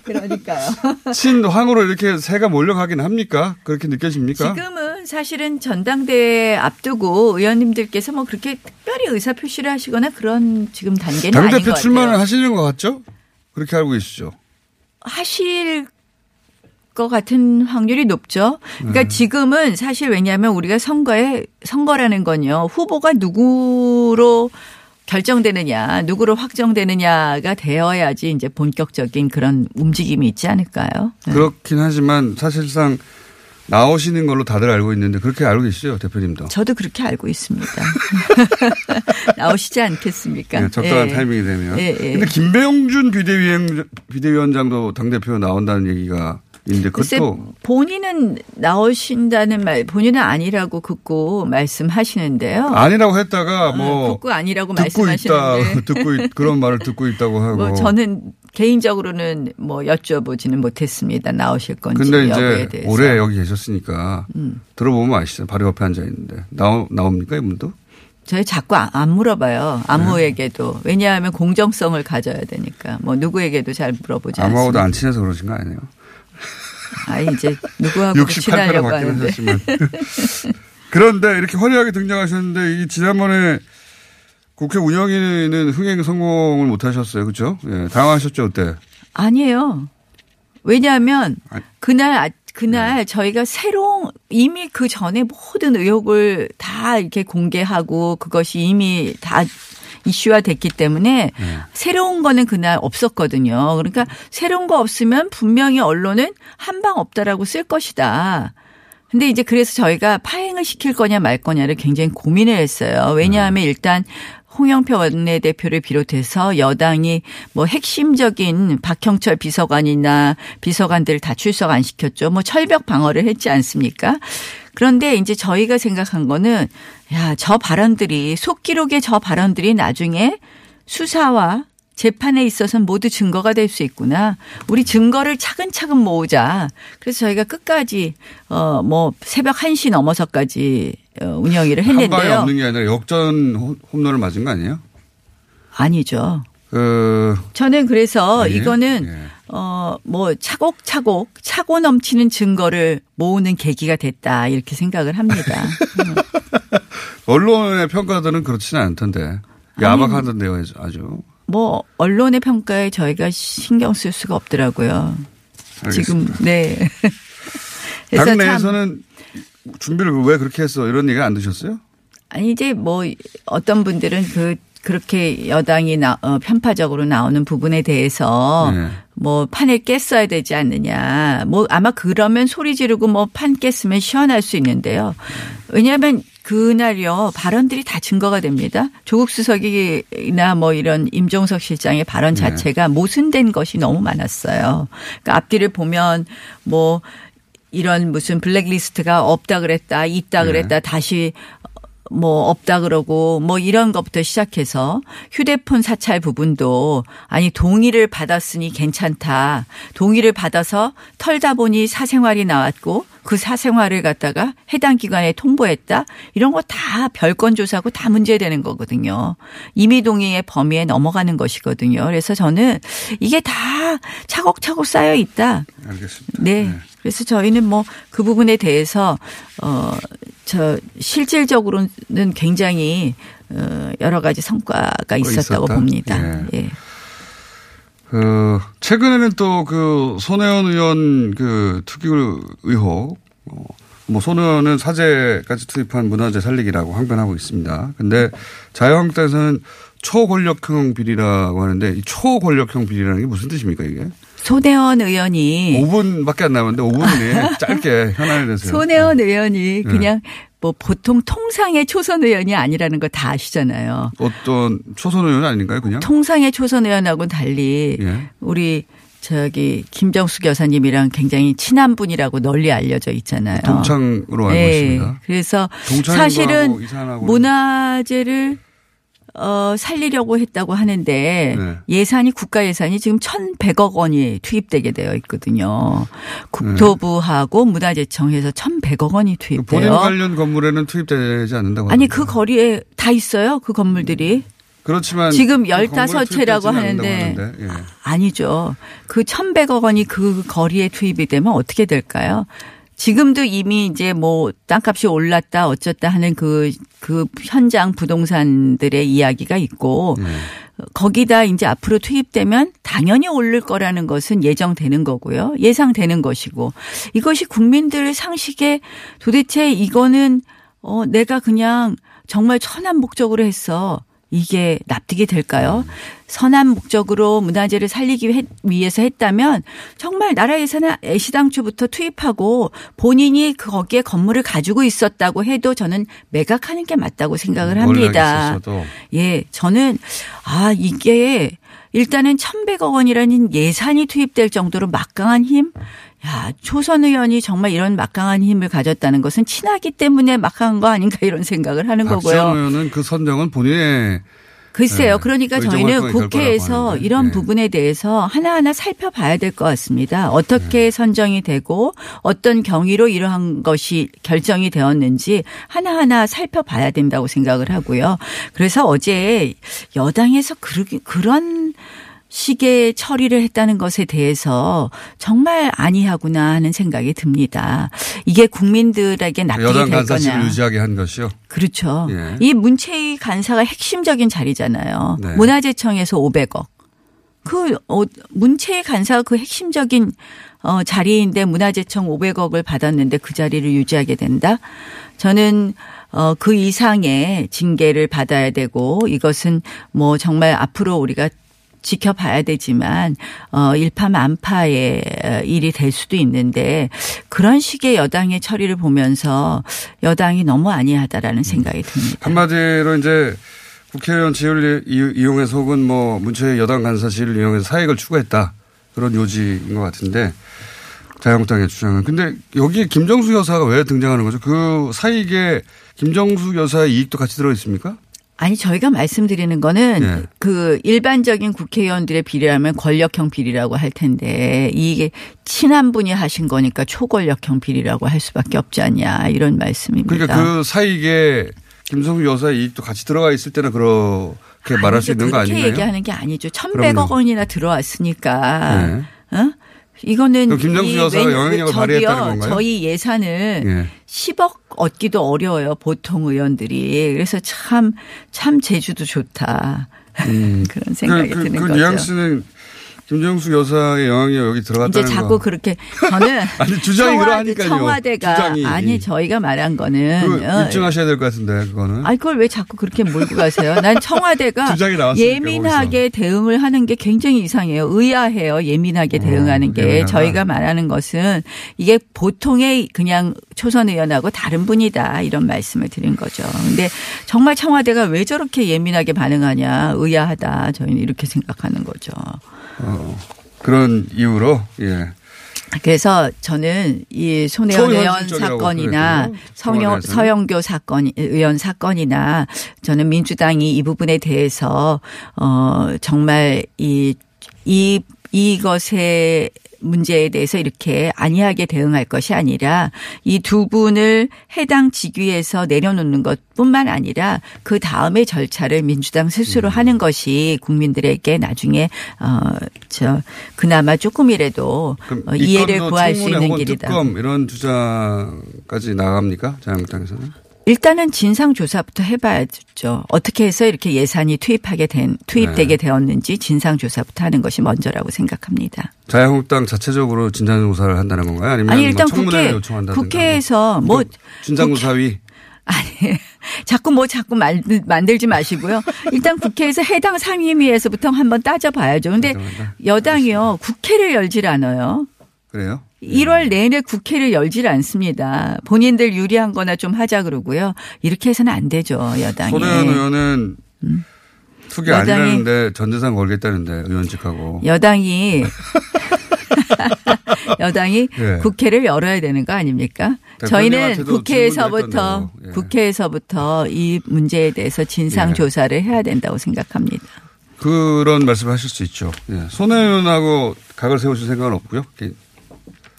<laughs> 그러니까요. 친황으로 이렇게 새가 몰려가긴 합니까? 그렇게 느껴집니까? 지금은 사실은 전당대회 앞두고 의원님들께서 뭐 그렇게 특별히 의사 표시를 하시거나 그런 지금 단계는 아닌 것 당대표 같아요. 출마는 하시는 것 같죠? 그렇게 알고 계시죠? 하실 것 같은 확률이 높죠. 그러니까 네. 지금은 사실 왜냐하면 우리가 선거에 선거라는 건요 후보가 누구로 결정되느냐, 누구로 확정되느냐가 되어야지 이제 본격적인 그런 움직임이 있지 않을까요? 네. 그렇긴 하지만 사실상 나오시는 걸로 다들 알고 있는데 그렇게 알고 계시죠, 대표님도? 저도 그렇게 알고 있습니다. <laughs> 나오시지 않겠습니까? 네, 적당한 예. 타이밍이 되면. 예, 예. 근데 김배용준 비대위원, 비대위원장도 당대표 나온다는 얘기가 글쎄 그것도 본인은 나오신다는 말, 본인은 아니라고 듣고 말씀하시는데요. 아니라고 했다가 뭐 듣고 아니라고 듣고 있다, 말씀하시는데. <laughs> 듣고 있- 그런 말을 듣고 있다고 하고. 뭐 저는 개인적으로는 뭐 여쭤보지는 못했습니다. 나오실 건지 근데 이제 대해서. 오래 여기 계셨으니까 음. 들어보면 아시죠. 바로 옆에 앉아 있는데 나오 나옵니까 이분도? 저희 자꾸 안- 안 물어봐요. 아무에게도. 네. 왜냐하면 공정성을 가져야 되니까. 뭐 누구에게도 잘 물어보지 아무하고도 않습니다. 안 친해서 그러신 거 아니에요? 아 이제 누구하고 68회로 친하려고 바뀌긴 하는데. 하셨지만. 그런데 이렇게 화려하게 등장하셨는데 이 지난번에 국회 운영위는 흥행 성공을 못 하셨어요. 그렇죠? 예. 당황하셨죠, 그때? 아니에요. 왜냐하면 그날 아- 네. 그날 저희가 새로운 이미 그 전에 모든 의혹을 다 이렇게 공개하고 그것이 이미 다 이슈화 됐기 때문에 네. 새로운 거는 그날 없었거든요. 그러니까 새로운 거 없으면 분명히 언론은 한 방 없다라고 쓸 것이다. 근데 이제 그래서 저희가 파행을 시킬 거냐 말 거냐를 굉장히 고민을 했어요. 왜냐하면 일단 홍영표 원내대표를 비롯해서 여당이 뭐 핵심적인 박형철 비서관이나 비서관들을 다 출석 안 시켰죠. 뭐 철벽 방어를 했지 않습니까? 그런데 이제 저희가 생각한 거는 야, 저 발언들이 속기록의 저 발언들이 나중에 수사와 재판에 있어서는 모두 증거가 될 수 있구나. 우리 증거를 차근차근 모으자. 그래서 저희가 끝까지 어 뭐 새벽 1시 넘어서까지 어, 운영위를 한 방에 했는데요. 없는 게 아니라 역전 홈- 홈런을 맞은 거 아니에요? 아니죠. 그 저는 그래서 아, 예? 이거는 예. 어뭐 차곡차곡 차고 넘치는 증거를 모으는 계기가 됐다 이렇게 생각을 합니다. <laughs> 언론의 평가들은 그렇지는 않던데. 야박하던데요, 아주. 뭐 언론의 평가에 저희가 신경 쓸 수가 없더라고요. 지금 네. <laughs> 그래서 참 당내에서는 준비를 왜 그렇게 했어? 이런 얘기가 안 드셨어요? 아니 이제 뭐 어떤 분들은 그 그렇게 여당이 나, 어, 편파적으로 나오는 부분에 대해서 네. 뭐 판을 깼어야 되지 않느냐. 뭐 아마 그러면 소리 지르고 뭐 판 깼으면 시원할 수 있는데요. 왜냐하면 그날요 발언들이 다 증거가 됩니다. 조국 수석이나 뭐 이런 임종석 실장의 발언 네. 자체가 모순된 것이 너무 많았어요. 그러니까 앞뒤를 보면 뭐 이런 무슨 블랙리스트가 없다 그랬다, 있다 네. 그랬다, 다시 뭐 없다 그러고 뭐 이런 것부터 시작해서 휴대폰 사찰 부분도 아니 동의를 받았으니 괜찮다. 동의를 받아서 털다 보니 사생활이 나왔고 그 사생활을 갖다가 해당 기관에 통보했다. 이런 거 다 별건 조사고 다 문제되는 거거든요. 임의 동의의 범위에 넘어가는 것이거든요. 그래서 저는 이게 다 차곡차곡 쌓여 있다. 알겠습니다. 네. 그래서 저희는 뭐 그 부분에 대해서 어 저 실질적으로는 굉장히 어 여러 가지 성과가 있었다고 있었다? 봅니다. 예. 그 최근에는 또 그 손혜원 의원 그 투기 의혹 어, 뭐 손혜원은 사제까지 투입한 문화재 살리기라고 항변하고 있습니다. 근데 자유한국당에서는 초권력형 비리라고 하는데 이 초권력형 비리라는 게 무슨 뜻입니까 이게? 손혜원 의원이 5분밖에 안 남았는데 5분이 <laughs> 짧게 현안에 대해서 손혜원 의원이 네. 그냥 뭐 보통 통상의 초선 의원이 아니라는 거 다 아시잖아요. 어떤 초선 의원 아닌가요 그냥? 통상의 초선 의원하고는 달리 예. 우리 저기 김정숙 여사님이랑 굉장히 친한 분이라고 널리 알려져 있잖아요. 동창으로 알고 네. 있습니다. 그래서 사실은 문화재를 어, 살리려고 했다고 하는데 네. 예산이 국가 예산이 지금 1,100억 원이 투입되게 되어 있거든요. 국토부하고 문화재청에서 1,100억 원이 그 본인 투입돼요. 관련 건물에는 투입되지 않는다고 아니. 그 거리에 다 있어요. 그 건물들이. 그렇지만 지금 그 건물에 15채라고 투입되지는 하는데 예. 아니죠. 그 1,100억 원이 그 거리에 투입이 되면 어떻게 될까요? 지금도 이미 이제 뭐 땅값이 올랐다 어쩌다 하는 그, 그 현장 부동산들의 이야기가 있고 예. 거기다 이제 앞으로 투입되면 당연히 오를 거라는 것은 예정되는 거고요. 예상되는 것이고 이것이 국민들 상식에 도대체 이거는 어, 내가 그냥 정말 천한 목적으로 했어. 이게 납득이 될까요? 선한 목적으로 문화재를 살리기 해- 위해서 했다면 정말 나라 예산을 애시당초부터 투입하고 본인이 그 거기에 건물을 가지고 있었다고 해도 저는 매각하는 게 맞다고 생각을 합니다. 원래 있었어도. 예, 저는 아 이게 일단은 1,100억 원이라는 예산이 투입될 정도로 막강한 힘. 야, 초선 의원이 정말 이런 막강한 힘을 가졌다는 것은 친하기 때문에 막강한 거 아닌가 이런 생각을 하는 박지원 거고요. 의원은 그 선정은 본인의 글쎄요. 네. 그러니까 저희는 국회에서. 이런 네. 부분에 대해서 하나하나 살펴봐야 될 것 같습니다. 어떻게 네. 선정이 되고 어떤 경위로 이러한 것이 결정이 되었는지 하나하나 살펴봐야 된다고 생각을 하고요. 그래서 어제 여당에서 그러, 그런 식의 처리를 했다는 것에 대해서 정말 아니하구나 하는 생각이 듭니다. 이게 국민들에게 납득이 될 거냐. 유지하게 한 것이요. 그렇죠. 예. 이 문체위 간사가 핵심적인 자리잖아요. 네. 문화재청에서 500억. 그 어, 문체위 간사가 그 핵심적인 어, 자리인데 문화재청 500억을 받았는데 그 자리를 유지하게 된다. 저는 어, 그 이상의 징계를 받아야 되고 이것은 뭐 정말 앞으로 우리가 지켜봐야 되지만 어 일파만파의 일이 될 수도 있는데 그런 식의 여당의 처리를 보면서 여당이 너무 아니하다라는 생각이 듭니다. 한마디로 이제 국회의원 지위를 이- 이용해서 혹은 뭐 문체의 여당 간사실을 이용해서 사익을 추구했다. 그런 요지인 것 같은데 자유한국당의 주장은. 근데 여기에 김정수 여사가 왜 등장하는 거죠? 그 사익에 김정수 여사의 이익도 같이 들어 있습니까? 아니 저희가 말씀드리는 거는 예. 그 일반적인 국회의원들의 비리라면 권력형 비리라고 할 텐데 이게 친한 분이 하신 거니까 초권력형 비리라고 할 수밖에 없지 않냐 이런 말씀입니다. 그러니까 그 사익에 김정수 여사의 이익도 같이 들어가 있을 때는 그렇게 말할 수 아니죠. 있는 거 그렇게 아닌가요? 얘기하는 게 아니죠. 그럼요. 1,100억 원이나 들어왔으니까. 네. 어? 이거는 김정수 이 여사가 웬- 영향력을 발휘했다는 건가요? 저희 예산을 예. 10억 얻기도 어려워요. 보통 의원들이. 그래서 참, 참 제주도 좋다. <laughs> 그런 생각이 그, 그, 드는 그 거죠. 뉘앙스는 김정수 여사의 영향이 여기 이제 들어갔다는 자꾸 거. 그렇게 <laughs> 저는 아니, 주장이 청와대, 그러니까요. 청와대가 주장이. 아니 저희가 말한 거는 그 어, 입증하셔야 될 것 같은데 그거는. 아니 그걸 왜 자꾸 그렇게 몰고 가세요? 난 청와대가 <laughs> 예민하게 대응을 하는 게 굉장히 이상해요. 의아해요. 예민하게 대응하는 게 어, 예민하다. 저희가 말하는 것은 이게 보통의 그냥 초선 의원하고 다른 분이다 이런 말씀을 드린 거죠. 근데 정말 청와대가 왜 저렇게 예민하게 반응하냐 의아하다 저희는 이렇게 생각하는 거죠. 어, 그런 이유로 예. 그래서 저는 이 손혜원 의원 사건이나. 성영. 서영교 사건, 의원 사건이나 저는 민주당이 이 부분에 대해서 어, 정말 이, 이, 이것에 문제에 대해서 이렇게 안이하게 대응할 것이 아니라 이 두 분을 해당 직위에서 내려놓는 것뿐만 아니라 그 다음의 절차를 민주당 스스로 음. 하는 것이 국민들에게 나중에 어저 그나마 조금이라도 어, 이 이해를 구할 수 있는 길이다. 특검 이런 주장까지 나갑니까? 자유한국당에서는? 일단은 진상 조사부터 해봐야죠. 어떻게 해서 이렇게 예산이 투입하게 된 투입되게 네. 되었는지 진상 조사부터 하는 것이 먼저라고 생각합니다. 자유한국당 자체적으로 진상 조사를 한다는 건가요? 아니면 아니 일단 뭐 청문회를 국회. 국회에서 뭐 진상조사위 <laughs> 아니 자꾸 뭐 자꾸 만, 만들지 마시고요. 일단 국회에서 해당 상임위에서부터 한번 따져봐야죠. 근데 여당이요 국회를 열질 않아요. 그래요? 1월 내내 국회를 열질 않습니다. 본인들 유리한 거나 좀 하자 그러고요. 이렇게 해서는 안 되죠, 여당이. 손혜원 의원은 투기 여당이- 아니라는데 전 재산 걸겠다는데 의원직하고. 여당이 <laughs> 여당이 예. 국회를 열어야 되는 거 아닙니까? 저희는 국회에서부터. 예. 국회에서부터 이 문제에 대해서 진상 예. 조사를 해야 된다고 생각합니다. 그런 말씀을 하실 수 있죠. 예. 손혜원하고 각을 세우실 생각은 없고요.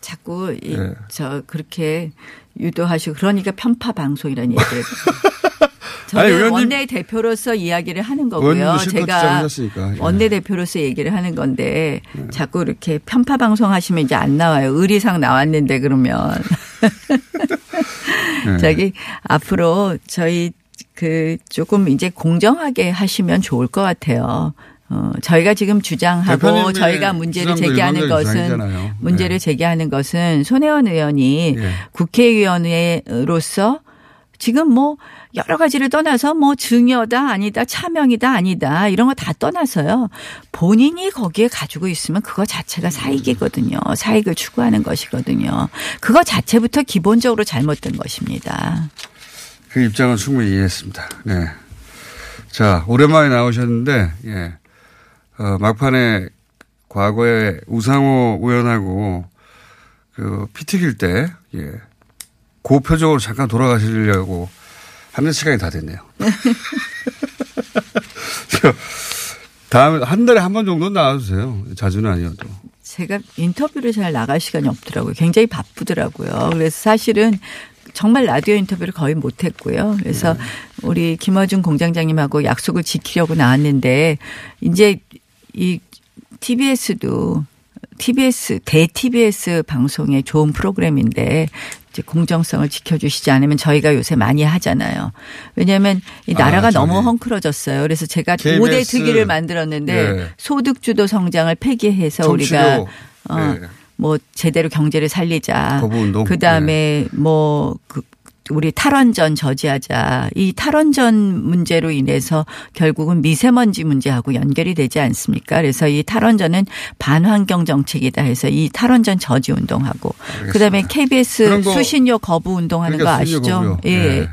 예. 자꾸 이, 예. 저 그렇게 유도하시고 그러니까 편파 방송이라는 얘기를 <laughs> 저는 아니, 의원님- 원내 대표로서 이야기를 하는 거고요. 제가. 예. 원내 대표로서 얘기를 하는 건데 자꾸 이렇게 편파 방송 하시면 이제 안 나와요. 의리상 나왔는데 그러면 <laughs> 예. 저기 앞으로 저희 그 조금 이제 공정하게 하시면 좋을 것 같아요. 어, 저희가 지금 주장하고 저희가 문제를 제기하는 것은 주장이잖아요. 문제를 네. 제기하는 것은 손혜원 의원이 예. 국회의원으로서 지금 뭐 여러 가지를 떠나서 뭐 증여다 아니다 차명이다 아니다 이런 거 다 떠나서요 본인이 거기에 가지고 있으면 그거 자체가 사익이거든요 사익을 추구하는 것이거든요 그거 자체부터 기본적으로 잘못된 것입니다. 그 입장은 충분히 이해했습니다. 네. 자, 오랜만에 나오셨는데, 예. 어, 막판에 과거에 우상호 의원하고 그 피 튀길 때, 예. 그 표정으로 잠깐 돌아가시려고 하는 시간이 다 됐네요. 저, <laughs> 다음에 한 달에 한 번 정도는 나와주세요. 자주는 아니어도. 제가 인터뷰를 잘 나갈 시간이 없더라고요. 굉장히 바쁘더라고요. 그래서 사실은 정말 라디오 인터뷰를 거의 못 했고요. 그래서 우리 김어준 공장장님하고 약속을 지키려고 나왔는데 이제 이 TBS도 TBS 대 TBS 방송의 좋은 프로그램인데 이제 공정성을 지켜주시지 않으면 저희가 요새 많이 하잖아요. 왜냐하면 이 나라가 아, 너무 헝클어졌어요. 그래서 제가 KBS 5대 특위를 만들었는데 예. 소득주도 성장을 폐기해서 정치료. 우리가 어, 예. 뭐 제대로 경제를 살리자. 그 다음에 뭐 그. 우리 탈원전 저지하자. 이 탈원전 문제로 인해서 결국은 미세먼지 문제하고 연결이 되지 않습니까? 그래서 이 탈원전은 반환경 정책이다 해서 이 탈원전 저지 운동하고 그다음에 KBS 수신료 거부 운동하는 그러니까 거 아시죠? 거부요. 예. 네.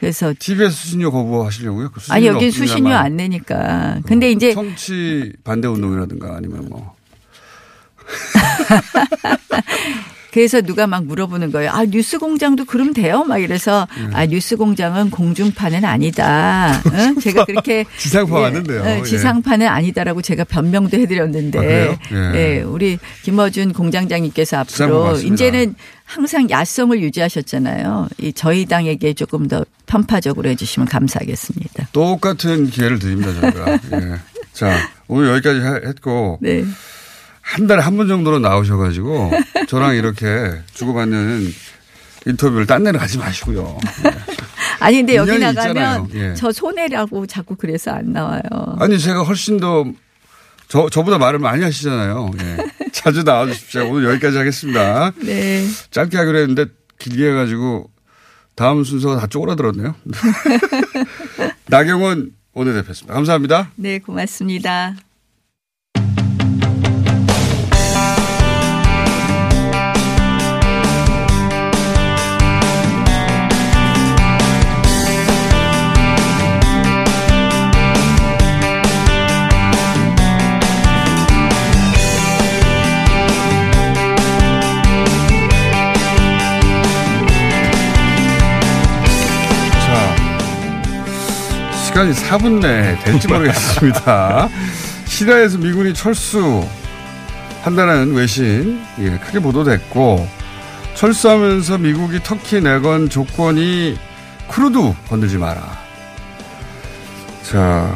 그래서 TBS 수신료 거부하시려고요? 그 아니 수신료 여기 없습니다만. 수신료 안 내니까. 근데 이제 정치 반대 운동이라든가 아니면 뭐 <laughs> 그래서 누가 막 물어보는 거예요. 아, 뉴스 공장도 그럼 돼요? 막 이래서 예. 아, 뉴스 공장은 공중파는 아니다. 응? <laughs> 제가 그렇게 <laughs> 지상파 예, 맞는데요. 예, 예. 지상파는 아니다라고 제가 변명도 해드렸는데, 아? 예. 예, 우리 김어준 공장장님께서 앞으로. 이제는 항상 야성을 유지하셨잖아요. 이 저희 당에게 조금 더 편파적으로 해주시면 감사하겠습니다. 똑같은 기회를 드립니다, 저희가. <laughs> 예. 자, 오늘 여기까지 하- 했고. 네. 한 달에 한 번 정도로 나오셔가지고 저랑 이렇게 주고받는 인터뷰를 딴 데는 가지 마시고요. <laughs> 아니 근데 여기 나가면. 예. 저 손해라고 자꾸 그래서 안 나와요. 아니, 제가 훨씬 더 저, 저보다 말을 많이 하시잖아요. 예. <laughs> 자주 나와주십시오. 오늘 여기까지 하겠습니다. 네. 짧게 하기로 했는데 길게 해가지고 다음 순서가 다 쪼그라들었네요. <laughs> 나경원 원내대표였습니다. 감사합니다. 네, 고맙습니다. 시간이 4분 내에 될지 모르겠습니다. <laughs> 시리아에서 미군이 철수한다는 외신 예, 크게 보도됐고 철수하면서 미국이 터키 내건 조건이 쿠르드 건들지 마라. 자,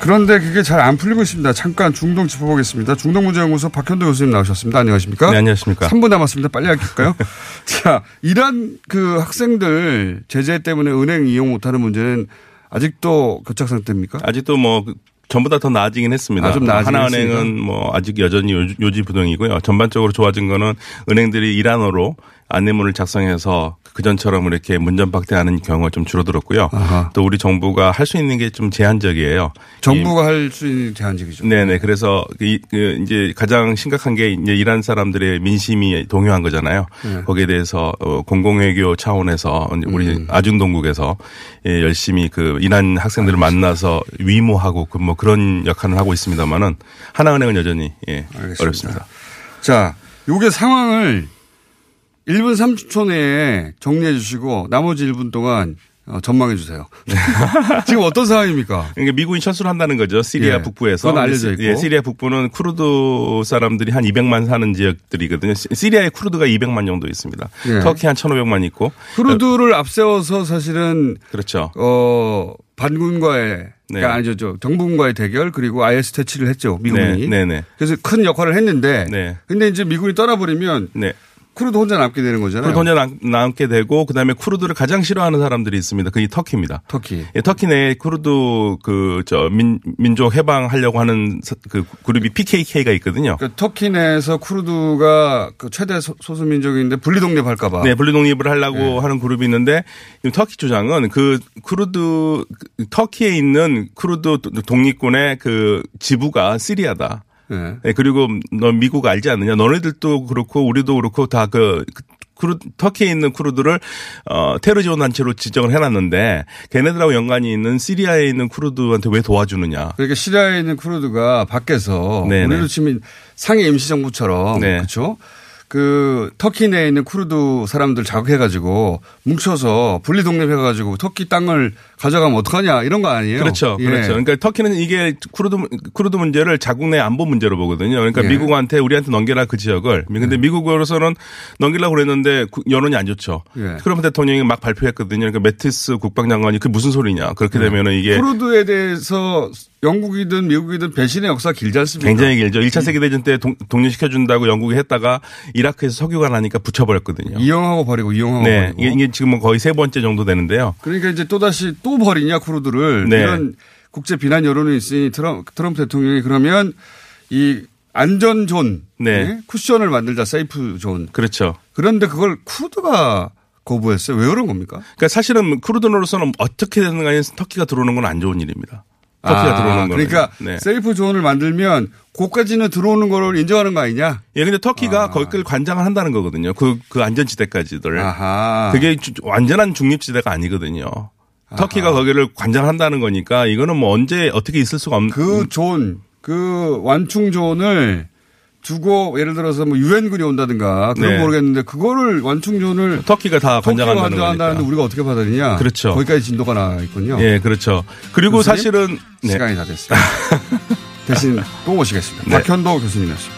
그런데 그게 잘 안 풀리고 있습니다. 잠깐 중동 짚어보겠습니다. 중동문제연구소 박현도 교수님 나오셨습니다. 안녕하십니까? 네, 안녕하십니까? 3분 남았습니다. 빨리 할까요? <laughs> 자, 이란 그 학생들 제재 때문에 은행 이용 못하는 문제는 아직도 교착 상태입니까? 아직도 뭐 전보다 더 나아지긴 했습니다. 아, 좀 하나은행은? 뭐 아직 여전히 요- 요지부동이고요. 전반적으로 좋아진 거는 은행들이 이란어로 안내문을 작성해서 그전처럼 이렇게 문전박대하는 경우가 좀 줄어들었고요. 아하. 또 우리 정부가 할 수 있는 게 좀 제한적이에요. 정부가 할 수 있는 제한적이죠. 네네. 그래서 이, 그 이제 가장 심각한 게 이제 이란 사람들의 민심이 동요한 거잖아요. 네. 거기에 대해서 어, 공공외교 차원에서 우리 음. 아중동국에서 예, 열심히 그 이란 학생들을 만나서 위모하고 그 뭐 그런 역할을 하고 있습니다만은 하나은행은 여전히 예, 어렵습니다. 자, 요게 상황을 1분 30초 내에 정리해 주시고 나머지 1분 동안 어, 전망해 주세요. <laughs> 지금 어떤 상황입니까? 그러니까 미국이 철수를 한다는 거죠. 시리아 예, 북부에서. 그건 알려져 있고. 예, 시리아 북부는 쿠르드 사람들이 한 200만 사는 지역들이거든요. 시- 시리아에 쿠르드가 200만 정도 있습니다. 예. 터키 한 1,500만 있고. 쿠르드를 앞세워서 사실은 그렇죠. 어 반군과의 네. 그러니까 아니죠, 저 정부군과의 대결 그리고 IS 퇴치를 했죠 미군이. 네, 네, 네. 그래서 큰 역할을 했는데. 네. 근데 이제 미군이 떠나버리면 네. 쿠르드 혼자 남게 되는 거잖아요. 쿠르드 혼자 남- 남게 되고 그다음에 쿠르드를 가장 싫어하는 사람들이 있습니다. 그게 터키입니다. 터키. 예, 터키 내에 쿠르드 그 저 민족 해방하려고 하는 서- 그 그룹이 PKK가 있거든요. 그러니까 터키 내에서 쿠르드가 그 최대 소- 소수민족인데 분리 독립할까 봐. 네, 분리 독립을 하려고 하는 그룹이 있는데 이 터키 주장은 그 쿠르드 그 터키에 있는 쿠르드 독립군의 그 지부가 시리아다. 네. 네, 그리고 너 미국 알지 않느냐? 너네들도 그렇고 우리도 그렇고 다그 쿠르 터키에 있는 쿠르드를 어 테러 지원 단체로 지정을 해놨는데 걔네들하고 연관이 있는 시리아에 있는 쿠르드한테 왜 도와주느냐? 그러니까 시리아에 있는 쿠르드가 밖에서 네네. 우리로 치면 상해 임시정부처럼 네. 그렇죠. 그 터키 내에 있는 쿠르드 사람들 자극해가지고 뭉쳐서 분리 독립해가지고 터키 땅을 가져가면 어떡하냐 이런 거 아니에요? 그렇죠. 예. 그렇죠. 그러니까 터키는 이게 쿠르드 쿠르드 문제를 자국 내 안보 문제로 보거든요. 그러니까 예. 미국한테 우리한테 넘겨라 그 지역을. 근데 미국으로서는 넘기려고 그랬는데 구- 여론이 안 좋죠. 예. 트럼프 대통령이 막 발표했거든요. 그러니까 매티스 국방장관이 그 무슨 소리냐. 그렇게 되면은 이게 네. 쿠르드에 대해서 영국이든 미국이든 배신의 역사 길지 않습니까? 굉장히 길죠. 1차 세계대전 때 동- 독립시켜준다고 영국이 했다가 이라크에서 석유가 나니까 붙여버렸거든요. 이용하고 버리고 이용하고 네. 버리고. 이게, 이게 지금 은 거의 세 번째 정도 되는데요. 그러니까 이제 또다시 또 버리냐 쿠르드를 네. 이런 국제 비난 여론이 있으니 트럼프, 트럼프 대통령이 그러면 이 안전존 네. 예? 쿠션을 만들자 safe zone 그렇죠. 그런데 그걸 쿠르드가 거부했어요. 왜 그런 겁니까? 그러니까 사실은 쿠르드로서는 어떻게 되는 간에 터키가 들어오는 건 안 좋은 일입니다. 터키가 아, 들어오는 거는. 그러니까 네. safe zone을 만들면 고까지는 들어오는 거를 인정하는 거 아니냐? 예, 근데 터키가 거기를 관장을 한다는 거거든요. 그, 그 안전지대까지들. 아하. 그게 주- 완전한 중립지대가 아니거든요. 터키가 거기를 관장한다는 거니까 이거는 뭐 언제 어떻게 있을 수가 없는. 그 존, 그 완충 zone을 두고 예를 들어서 뭐 유엔군이 온다든가 그건 네. 모르겠는데 그거를 완충 zone을 터키가 다 관장한다는 관장한다는데. 우리가 어떻게 받아들이냐? 그렇죠. 거기까지 진도가 나 있군요. 예, 그렇죠. 그리고? 사실은 네. 시간이 다 됐습니다. <laughs> 대신 또 모시겠습니다. 네. 박현도 교수님이었습니다.